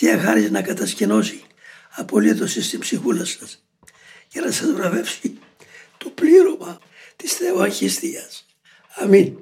Θεία Χάρη να κατασκηνώσει απολύτως στην ψυχούλα σας για να σας βραβεύσει το πλήρωμα της Θεοαχιστίας. Αμήν.